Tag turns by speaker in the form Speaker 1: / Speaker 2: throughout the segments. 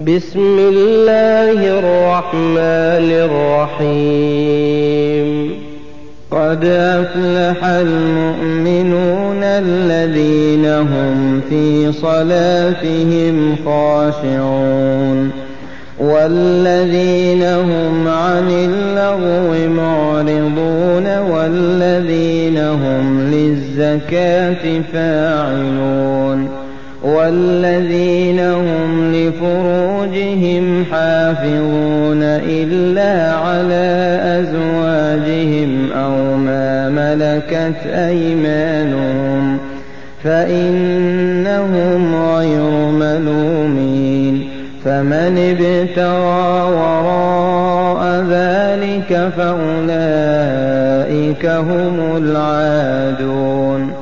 Speaker 1: بسم الله الرحمن الرحيم قد أفلح المؤمنون الذين هم في صلاتهم خاشعون والذين هم عن اللغو معرضون والذين هم للزكاة فاعلون والذين هم لفروجهم حافظون إلا على أزواجهم أو ما ملكت أيمانهم فإنهم غير ملومين فمن ابتغى وراء ذلك فأولئك هم العادون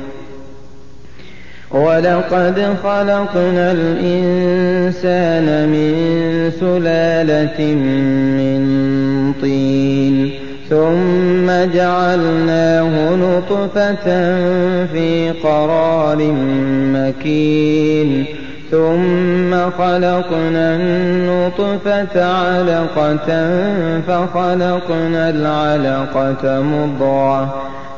Speaker 1: ولقد خلقنا الإنسان من سلالة من طين ثم جعلناه نطفة في قرار مكين ثم خلقنا النطفة علقة فخلقنا العلقة مضغة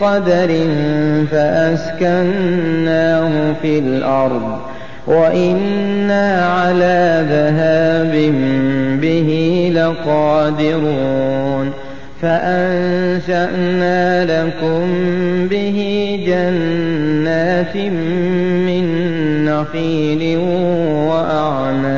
Speaker 1: بقدر فأسكناه في الأرض وإنا على ذهاب به لقادرون فأنشأنا لكم به جنات من نخيل وأعناب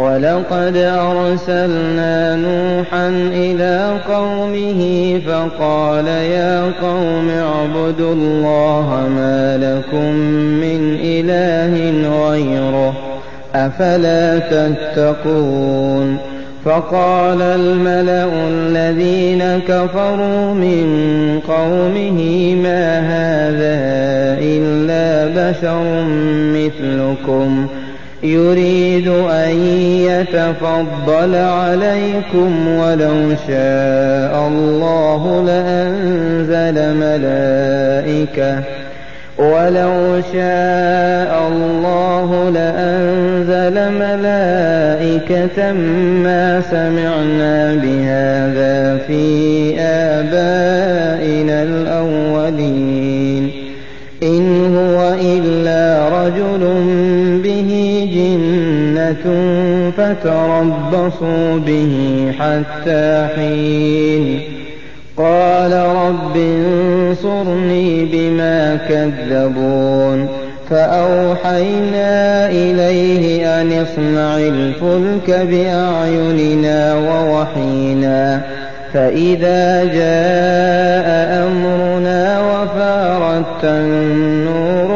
Speaker 1: ولقد أرسلنا نوحا إلى قومه فقال يا قوم اعبدوا الله ما لكم من إله غيره أفلا تتقون فقال الملأ الذين كفروا من قومه ما هذا إلا بشر مثلكم يريد أن يتفضل عليكم ولو شاء الله لأنزل ملائكة. ولو شاء الله لأنزل ملائكة ما سمعنا بهذا في آبائنا الأولين. فتربصوا به حتى حين. قال رب انصرني بما كذبون. فأوحينا إليه أن اصنع الفلك بأعيننا ووحينا. فإذا جاء أمرنا وفارت النور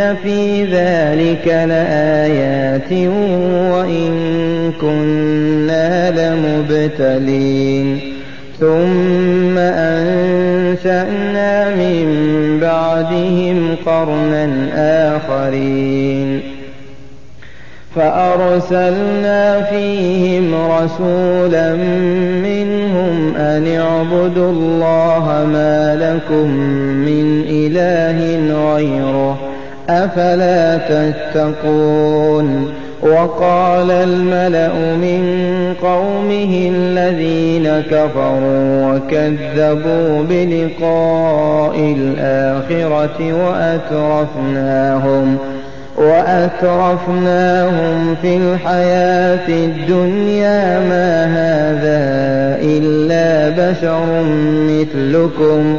Speaker 1: إن في ذلك لآيات وإن كنا لمبتلين ثم أنشأنا من بعدهم قرنا آخرين فأرسلنا فيهم رسولا منهم أن اعبدوا الله ما لكم من إله غيره أفلا تتقون وقال الملأ من قومه الذين كفروا وكذبوا بلقاء الآخرة وأترفناهم وأترفناهم في الحياة الدنيا ما هذا إلا بشر مثلكم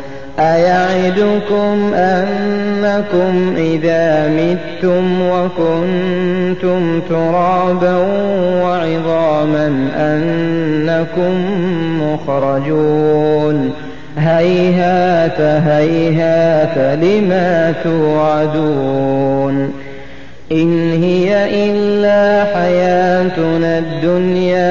Speaker 1: أيعدكم أنكم إذا متم وكنتم ترابا وعظاما أنكم مخرجون؟ هيهات هيهات لما توعدون؟ إن هي إلا حياتنا الدنيا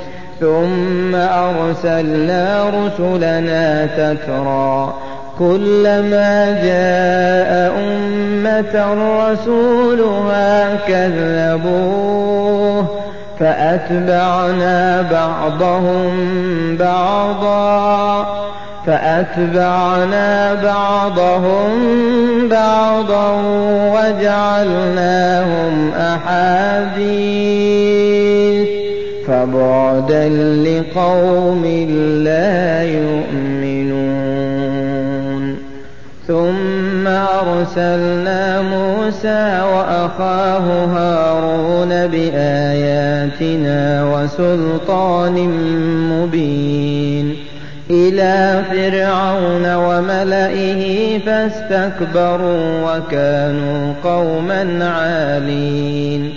Speaker 1: ثم أرسلنا رسلنا تترى كلما جاء أمة رسولها كذبوه فأتبعنا بعضهم بعضا فأتبعنا بعضهم بعضا وجعلناهم أحاديث فبعدا لقوم لا يؤمنون. ثم أرسلنا موسى وأخاه هارون بآياتنا وسلطان مبين. إلى فرعون وملئه فاستكبروا وكانوا قوما عالين.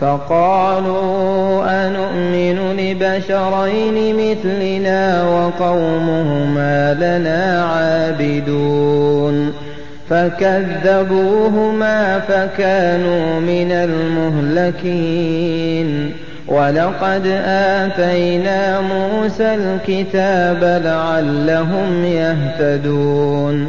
Speaker 1: فقالوا أنؤمن لبشرين مثلنا وقومهما لنا عابدون فكذبوهما فكانوا من المهلكين ولقد آتينا موسى الكتاب لعلهم يهتدون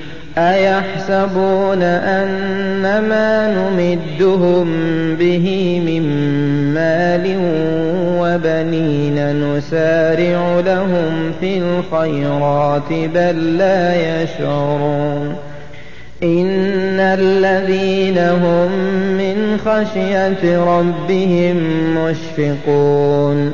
Speaker 1: أيحسبون أن ما نمدهم به من مال وبنين نسارع لهم في الخيرات بل لا يشعرون إن الذين هم من خشية ربهم مشفقون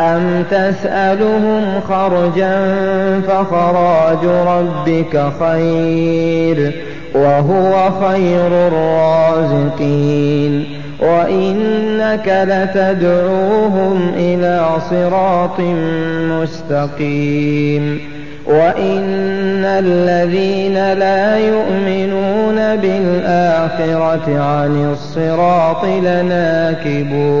Speaker 1: أم تسألهم خرجا فخراج ربك خير وهو خير الرازقين وإنك لتدعوهم إلى صراط مستقيم وإن الذين لا يؤمنون بالآخرة عن الصراط لناكبون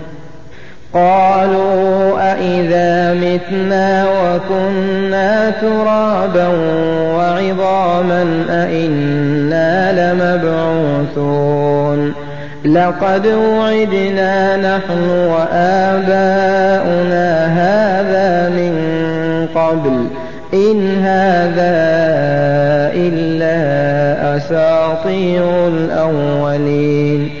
Speaker 1: قالوا أإذا متنا وكنا ترابا وعظاما أإنا لمبعوثون لقد وعدنا نحن وآباؤنا هذا من قبل إن هذا إلا أساطير الأولين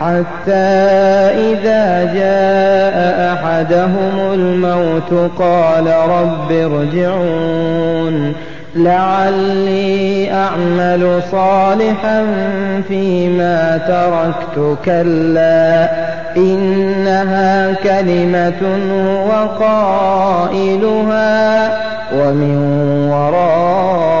Speaker 1: حتى إذا جاء أحدهم الموت قال رب ارجعون. لعلي أعمل صالحا فيما تركت كلا إنها كلمة وقائلها ومن ورائهم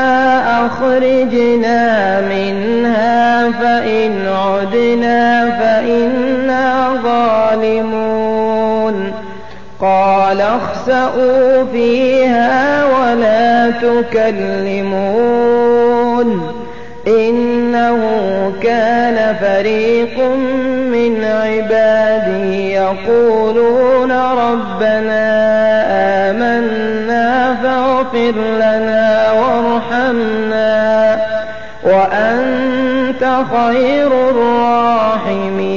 Speaker 1: أخرجنا منها فإن عدنا فإنا ظالمون. قال اخسأوا فيها ولا تكلمون. إنه كان فريق من عبادي يقولون ربنا آمنا فاغفر لنا وأنت خير الراحمين.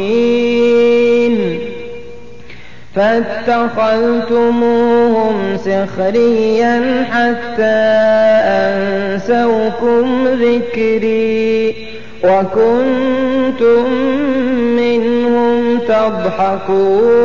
Speaker 1: فاتخذتموهم سخريا حتى أنسوكم ذكري وكنتم منهم تضحكون.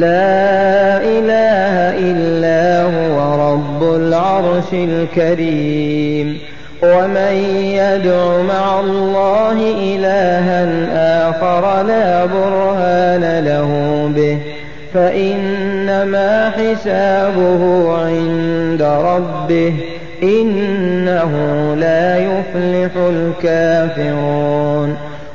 Speaker 1: لا إله إلا هو رب العرش الكريم. ومن يدع مع الله إلها آخر لا برهان له به. فإنما حسابه عند ربه. إنه لا يفلح الكافرون.